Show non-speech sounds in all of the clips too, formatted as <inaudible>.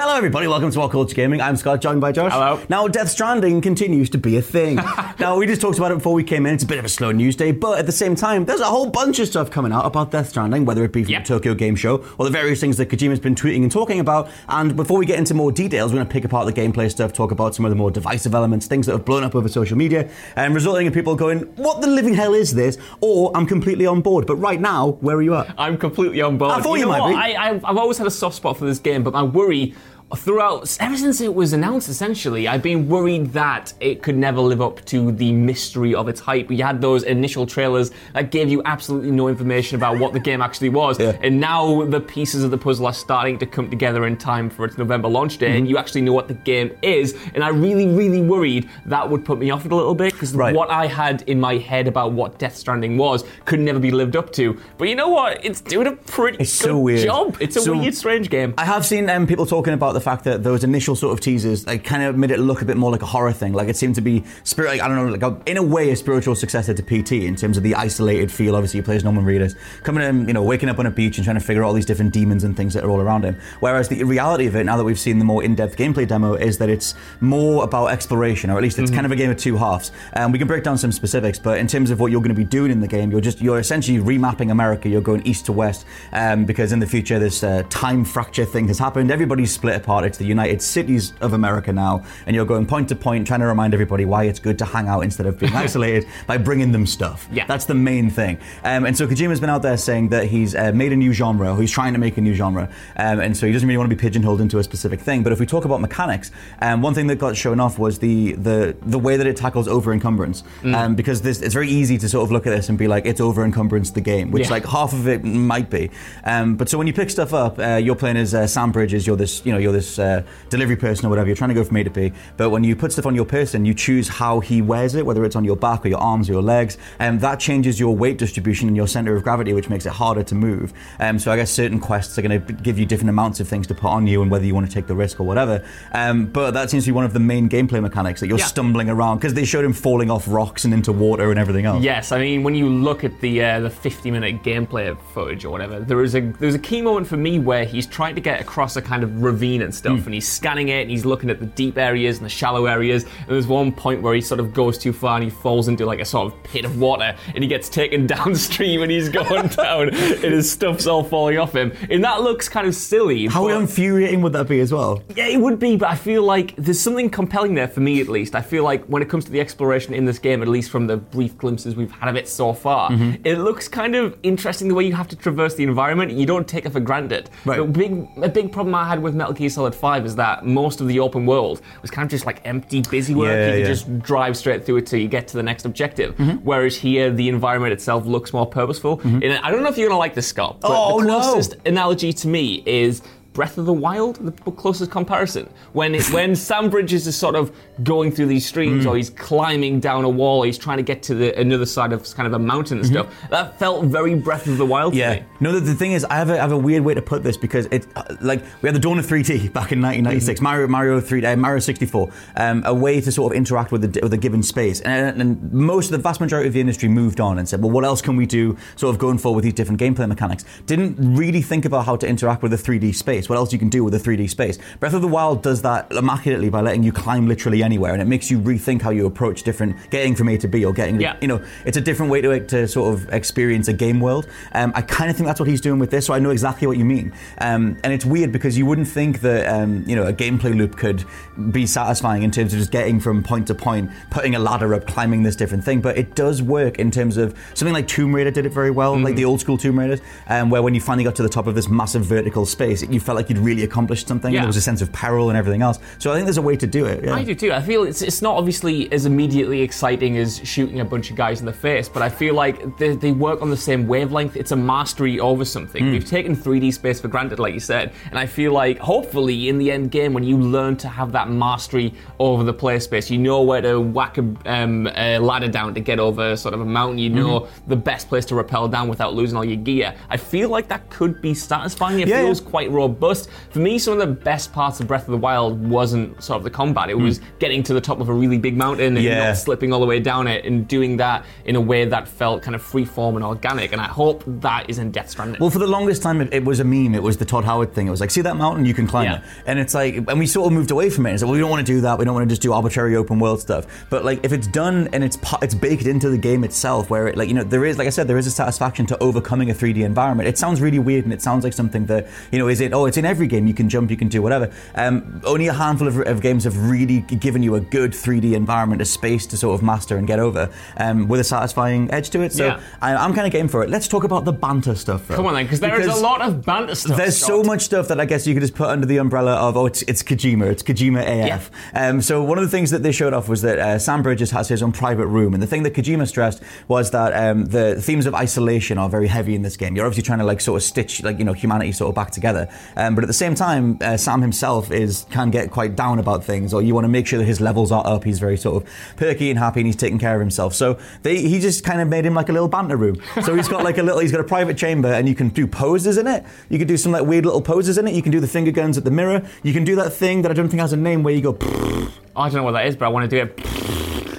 Hello, everybody. Welcome to What Culture Gaming. I'm Scott, joined by Josh. Hello. Now, Death Stranding continues to be a thing. <laughs> now, we just talked about it before we came in. It's a bit of a slow news day, but at the same time, there's a whole bunch of stuff coming out about Death Stranding, whether it be from Yep. the Tokyo Game Show or the various things that Kojima's been tweeting and talking about. And before we get into more details, we're going to pick apart the gameplay stuff, talk about some of the more divisive elements, things that have blown up over social media, and resulting in people going, "What the living hell is this?" Or I'm completely on board. But right now, where are you at? I'm completely on board. I thought you know might what? be. I, I've always had a soft spot for this game, but my worry throughout, ever since it was announced, essentially, I've been worried that it could never live up to the mystery of its hype. You had those initial trailers that gave you absolutely no information about what the game actually was, Yeah. and now the pieces of the puzzle are starting to come together in time for its November launch date, Mm-hmm. and you actually know what the game is. And I really, really worried that would put me off it a little bit because Right. what I had in my head about what Death Stranding was could never be lived up to. But you know what? It's doing a pretty It's good so weird. job. It's a So- weird, strange game. I have seen um, people talking about the fact that those initial sort of teasers like, kind of made it look a bit more like a horror thing. Like it seemed to be spirit. Like, I don't know, like a, in a way, a spiritual successor to PT in terms of the isolated feel. Obviously, he plays Norman Reedus coming in, you know, waking up on a beach and trying to figure out all these different demons and things that are all around him. Whereas the reality of it, now that we've seen the more in-depth gameplay demo, is that it's more about exploration, or at least it's kind of a game of two halves. Um, we can break down some specifics, but in terms of what you're going to be doing in the game, you're just you're essentially remapping America. You're going east to west um, because in the future this uh, time fracture thing has happened. Everybody's split apart. It's the United Cities of America now, and you're going point to point, trying to remind everybody why it's good to hang out instead of being <laughs> isolated by bringing them stuff. Yeah. that's the main thing. Um, and so Kojima's been out there saying that he's uh, made a new genre, he's trying to make a new genre, um, and so he doesn't really want to be pigeonholed into a specific thing. But if we talk about mechanics, um, one thing that got shown off was the the the way that it tackles over encumbrance, um, because this, it's very easy to sort of look at this and be like, it's over encumbrance the game, which Yeah. like half of it might be. Um, but so when you pick stuff up, uh, you're playing as uh, Sam Bridges. You're this, you know, you're this uh, delivery person or whatever. You're trying to go from A to B. But when you put stuff on your person, you choose how he wears it, whether it's on your back or your arms or your legs, and that changes your weight distribution and your center of gravity, which makes it harder to move. Um, so I guess certain quests are going to give you different amounts of things to put on you, and whether you want to take the risk or whatever. Um, but that seems to be one of the main gameplay mechanics that you're Yeah. stumbling around because they showed him falling off rocks and into water and everything else. Yes, I mean when you look at the uh, the 50 minute gameplay footage or whatever, there is a there's a key moment for me where he's trying to get across a kind of ravine and stuff, and he's scanning it and he's looking at the deep areas and the shallow areas. And there's one point where he sort of goes too far and he falls into like a sort of pit of water, and he gets taken <laughs> downstream and he's going <laughs> down, and his stuff's all falling off him. And that looks kind of silly. How but- infuriating would that be as well? yeah, it would be, but I feel like there's something compelling there for me at least. I feel like when it comes to the exploration in this game, at least from the brief glimpses we've had of it so far, Mm-hmm. it looks kind of interesting the way you have to traverse the environment. You don't take it for granted. Right. Big, a big problem I had with Metal Gear Solid 5 is that most of the open world was kind of just like empty, busy work. Yeah, you could yeah. just drive straight through it till you get to the next objective. Mm-hmm. Whereas here, the environment itself looks more purposeful. And I don't know if you're gonna like this, Scott. But Oh, the no. closest analogy to me is Breath of the Wild, the closest comparison. When it, when <laughs> Sam Bridges is sort of going through these streams, Mm. or he's climbing down a wall, or he's trying to get to the another side of kind of a mountain and stuff. That felt very Breath of the Wild to Mm-hmm. Yeah. me. No, the, the thing is, I have, a, I have a weird way to put this because it, uh, like, we had the dawn of 3D <laughs> back in 1996, Mario, Mario 3, uh, Mario 64, um, a way to sort of interact with the, with a given space, and, and most of the vast majority of the industry moved on and said, well, what else can we do, sort of going forward with these different gameplay mechanics? Didn't really think about how to interact with a 3D space. Space. What else you can do with a 3D space? Breath of the Wild does that immaculately by letting you climb literally anywhere, and it makes you rethink how you approach different getting from A to B or getting. Yeah. You know, it's a different way to to sort of experience a game world. Um, I kind of think that's what he's doing with this, so I know exactly what you mean. Um, and it's weird because you wouldn't think that um, you know a gameplay loop could be satisfying in terms of just getting from point to point, putting a ladder up, climbing this different thing. But it does work in terms of something like Tomb Raider did it very well, like the old school Tomb Raiders, um, where when you finally got to the top of this massive vertical space, you felt like you'd really accomplished something. Yeah. There was a sense of peril and everything else. So I think there's a way to do it. Yeah. I do too. I feel it's, it's not obviously as immediately exciting as shooting a bunch of guys in the face, but I feel like they, they work on the same wavelength. It's a mastery over something. Hmm. We've taken 3D space for granted, like you said, and I feel like hopefully in the end game, when you learn to have that mastery over the play space, you know where to whack a, um, a ladder down to get over sort of a mountain. You know Mm-hmm. the best place to rappel down without losing all your gear. I feel like that could be satisfying. It Yeah, feels yeah. quite robust. For me, some of the best parts of Breath of the Wild wasn't sort of the combat. It was getting to the top of a really big mountain and Hmm. Yeah. not slipping all the way down it and doing that in a way that felt kind of freeform and organic. And I hope that is in Death Stranding. Well, for the longest time, it, it was a meme. It was the Todd Howard thing. It was like, see that mountain, you can climb Yeah. it. And it's like, and we sort of moved away from it. It's like, well, we don't want to do that. We don't want to just do arbitrary open world stuff. But like, if it's done and it's it's baked into the game itself, where it like you know there is, like I said, there is a satisfaction to overcoming a 3D environment. It sounds really weird, and it sounds like something that you know is it. Oh, it's in every game. You can jump, you can do whatever. Um, only a handful of, of games have really given you a good 3D environment, a space to sort of master and get over, um, with a satisfying edge to it. So Yeah. I, I'm kind of game for it. Let's talk about the banter stuff. Though. Come on then, because there is a lot of banter stuff. There's so much stuff that I guess you could just put under the umbrella of oh, it's, it's Kojima, it's Kojima AF. Um, so one of the things that they showed off was that uh, Sam Bridges has his own private room, and the thing that Kojima stressed was that um, the themes of isolation are very heavy in this game. You're obviously trying to like sort of stitch like you know humanity sort of back together, um, but at the same time, uh, Sam himself is can get quite down about things, or you want to make sure that his levels are up. He's very sort of perky and happy, and he's taking care of himself. So they, he just kind of made him like a little banter room. So he's got like a little, he's got a private chamber, and you can do poses in it. You can do some like weird little poses in it. You can do the finger guns at the mirror. You can do that thing that I don't think has a name where you go. I don't know what that is, but I want to do it.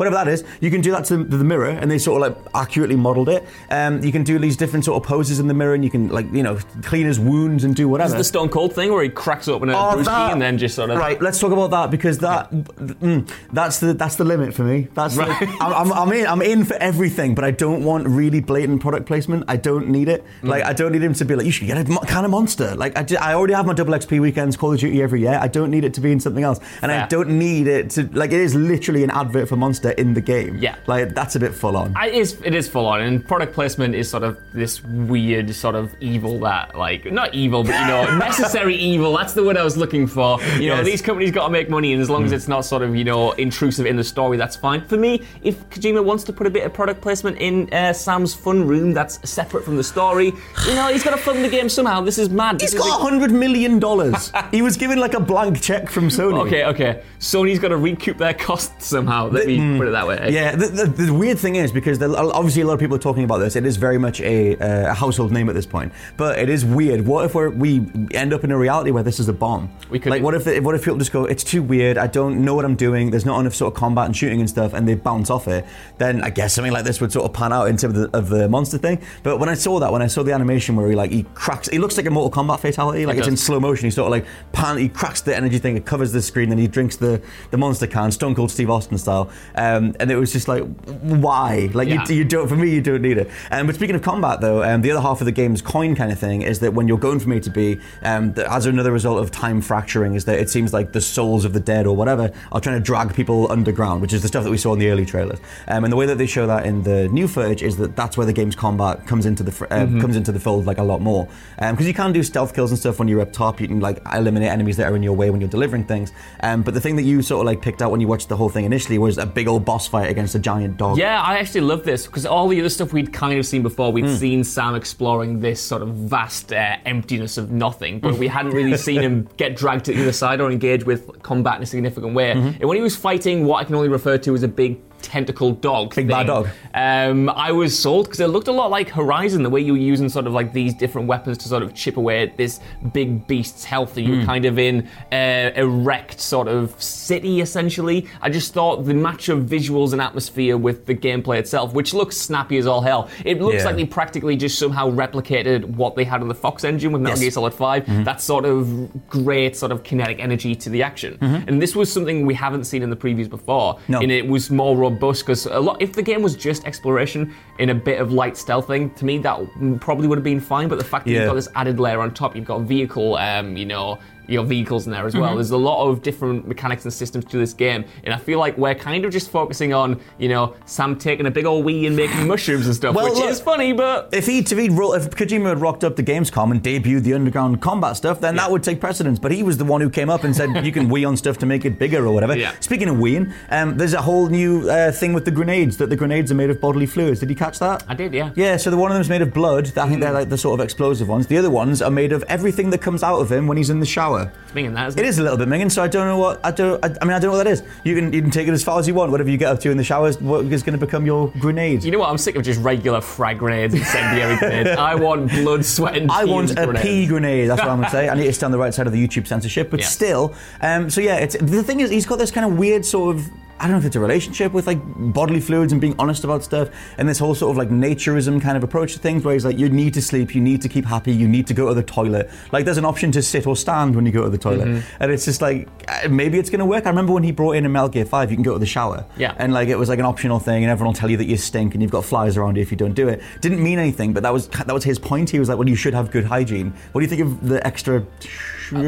Whatever that is, you can do that to the, to the mirror, and they sort of like accurately modelled it. Um, you can do these different sort of poses in the mirror, and you can like you know clean his wounds and do whatever. is the Stone Cold thing where he cracks open a Oh, brewski that- and then just sort of. right. Let's talk about that because that mm, that's the that's the limit for me. That's the- Right. I'm, I'm, I'm in I'm in for everything, but I don't want really blatant product placement. I don't need it. Mm. Like I don't need him to be like you should get a kind of monster. Like I, ju- I already have my double XP weekends Call of Duty every year. I don't need it to be in something else, and I don't need it to like it is literally an advert for Monster in the game. Yeah. like that's a bit full on. I- It is, it is full on, and product placement is sort of this weird sort of evil that, like, not evil, but you know, <laughs> necessary evil. That's the word I was looking for. You know, Yes. these companies got to make money, and as long as it's not sort of, you know, intrusive in the story, that's fine. For me, if Kojima wants to put a bit of product placement in uh, Sam's fun room that's separate from the story, you know, he's got to fund the game somehow. This is mad. This He's is got a hundred million dollars. <laughs> he was given like a blank check from Sony. Okay, okay. Sony's got to recoup their costs somehow. Let me put it that way. Yeah, the, the, the weird thing is because there, obviously a lot of people are talking about this. It is very much a, uh, a household name at this point, but it is weird. What if we're, we end up in a reality where this is a bomb? We could like what if the, what if people just go, it's too weird. I don't know what I'm doing. There's not enough sort of combat and shooting and stuff, and they bounce off it. Then I guess something like this would sort of pan out in terms of the, of the monster thing. But when I saw that, when I saw the animation where he like he cracks, he looks like a Mortal Kombat fatality. Like It it's in slow motion. He sort of like pan, he cracks the energy thing, it covers the screen, then he drinks the, the monster can, Stone Cold Steve Austin style. Um, and it was just like, why? Like Yeah. you, you don't. For me, you don't need it. Um, but speaking of combat, though, um, the other half of the game's coin kind of thing is that when you're going from A to B, um, as another result of time fracturing, is that it seems like the souls of the dead or whatever are trying to drag people underground, which is the stuff that we saw in the early trailers. Um, and the way that they show that in the new footage is that that's where the game's combat comes into the fr- uh, comes into the fold like a lot more. Because you can do stealth kills and stuff when you're up top. You can like eliminate enemies that are in your way when you're delivering things. Um, but the thing that you sort of like picked out when you watched the whole thing initially was a big old boss fight against a giant dog. Yeah, I actually love this because all the other stuff we'd kind of seen before, we'd seen Sam exploring this sort of vast uh, emptiness of nothing, but we hadn't really <laughs> seen him get dragged to the other side or engage with combat in a significant way. Mm-hmm. And when he was fighting what I can only refer to as a big tentacle dog. Big thing. bad dog. Um, I was sold because it looked a lot like Horizon, the way you were using sort of like these different weapons to sort of chip away at this big beast's health. And you Hmm. were kind of in uh, a wrecked sort of city, essentially. I just thought the match of visuals and atmosphere with the gameplay itself, which looks snappy as all hell, it looks Yeah. like they practically just somehow replicated what they had on the Fox engine with Metal Yes. Gear Solid 5. That sort of great sort of kinetic energy to the action. And this was something we haven't seen in the previews before. No. And it was more robust because a lot. If the game was just exploration in a bit of light stealthing, to me that probably would have been fine. But the fact that Yeah. you've got this added layer on top, you've got vehicle, um, you know. Your vehicles in there as Mm-hmm. well. There's a lot of different mechanics and systems to this game, and I feel like we're kind of just focusing on, you know, Sam taking a big old wee and making mushrooms and stuff, Well, which look- is funny, but If he, if, if Kojima had rocked up to Gamescom and debuted the underground combat stuff, then that would take precedence. But he was the one who came up and said you can wee on stuff to make it bigger or whatever. Yeah. Speaking of weeing, um, there's a whole new uh, thing with the grenades that the grenades are made of bodily fluids. Did you catch that? I did, yeah. Yeah, so the one of them's made of blood. I think they're like the sort of explosive ones. The other ones are made of everything that comes out of him when he's in the shower. It's minging that, isn't It is a little bit minging, so I don't know what I don't. I, I mean, I don't know what that is. You can you can take it as far as you want. Whatever you get up to in the shower is what is going to become your grenade. You know what? I'm sick of just regular frag grenades, incendiary grenades. I want blood, sweat, and I want a grenades. pee grenade. That's what I'm gonna say. <laughs> I need to stay on the right side of the YouTube censorship, but Yeah. still. Um, so yeah, it's the thing is he's got this kind of weird sort of. I don't know if it's a relationship with like bodily fluids and being honest about stuff, and this whole sort of like naturism kind of approach to things, where he's like, you need to sleep, you need to keep happy, you need to go to the toilet. Like, there's an option to sit or stand when you go to the toilet, Mm-hmm. and it's just like uh, maybe it's gonna work. I remember when he brought in in Metal Gear Five, you can go to the shower, Yeah. and like it was like an optional thing, and everyone will tell you that you stink, and you've got flies around you if you don't do it. Didn't mean anything, but that was that was his point. He was like, well, you should have good hygiene. What do you think of the extra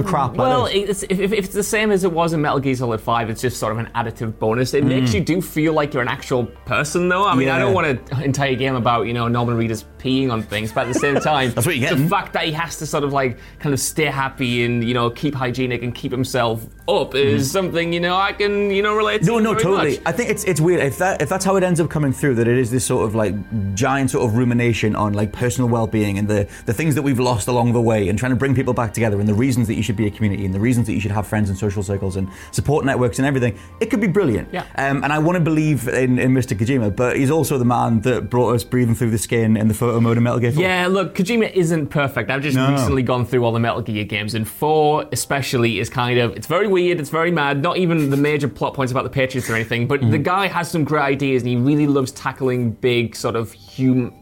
crap? like Well, it's, if, if it's the same as it was in Metal Gear Solid 5, it's just sort of an additive bonus. It makes you do feel like you're an actual person, though. I mean, I Mm. Don't want an entire game about, you know, Norman Reedus peeing on things, but at the same <laughs> time, That's what you're the fact that he has to sort of like kind of stay happy and, you know, keep hygienic and keep himself up is something, you know, I can, you know, relate to. Mm. No, no, totally. much. I think it's it's weird if that if that's how it ends up coming through that it is this sort of like giant sort of rumination on like personal well-being and the the things that we've lost along the way and trying to bring people back together and the reasons that you should be a community and the reasons that you should have friends and social circles and support networks and everything. It could be brilliant. Yeah. Um, and I want to believe in, in Mr. Kojima, but he's also the man that brought us breathing through the skin in the photo mode of Metal Gear. 4. Yeah, look, Kojima isn't perfect. I've just No. recently gone through all the Metal Gear games, and 4 especially is kind of, it's very weird, it's very mad. Not even the major plot points about the Patriots or anything, but the guy has some great ideas, and he really loves tackling big, sort of hum-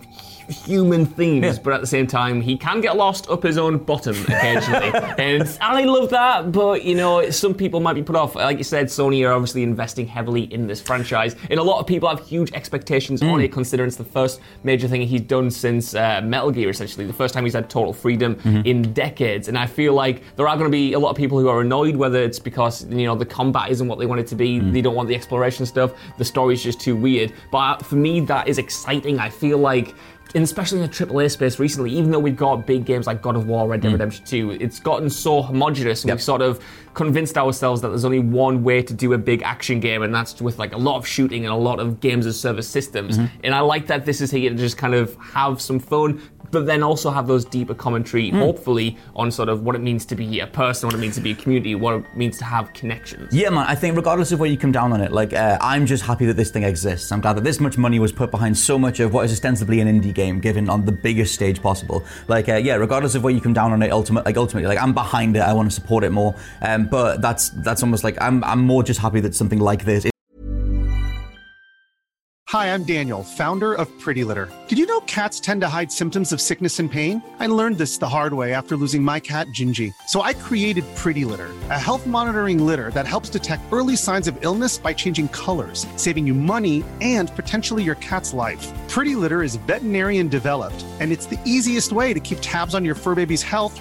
human themes, Yeah. but at the same time, he can get lost up his own bottom occasionally. <laughs> and I love that, but you know, some people might be put off. Like you said, Sony are obviously investing heavily in this franchise, and a lot of people have huge expectations on mm. it, considering it's the first major thing he's done since uh, Metal Gear, essentially. The first time he's had total freedom mm-hmm. in decades. And I feel like there are going to be a lot of people who are annoyed, whether it's because, you know, the combat isn't what they want it to be, mm. they don't want the exploration stuff, the story's just too weird. But uh, for me, that is exciting. I feel like and especially in the AAA space recently, even though we've got big games like God of War, Red Dead hmm. Redemption 2, it's gotten so homogenous and we've sort of convinced ourselves that there's only one way to do a big action game, and that's with like a lot of shooting and a lot of games as service systems. And I like that this is here to just kind of have some fun, but then also have those deeper commentary, hopefully, on sort of what it means to be a person, what it means to be a community, what it means to have connections. Yeah, man. I think regardless of where you come down on it, like uh, I'm just happy that this thing exists. I'm glad that this much money was put behind so much of what is ostensibly an indie game, given on the biggest stage possible. Like, uh, yeah, regardless of where you come down on it, ultimate, like ultimately, like I'm behind it. I want to support it more. Um, but that's that's almost like I'm I'm more just happy that something like this. Is- Hi, I'm Daniel, founder of Pretty Litter. Did you know cats tend to hide symptoms of sickness and pain? I learned this the hard way after losing my cat, Gingy. So I created Pretty Litter, a health monitoring litter that helps detect early signs of illness by changing colors, saving you money and potentially your cat's life. Pretty Litter is veterinarian developed, and it's the easiest way to keep tabs on your fur baby's health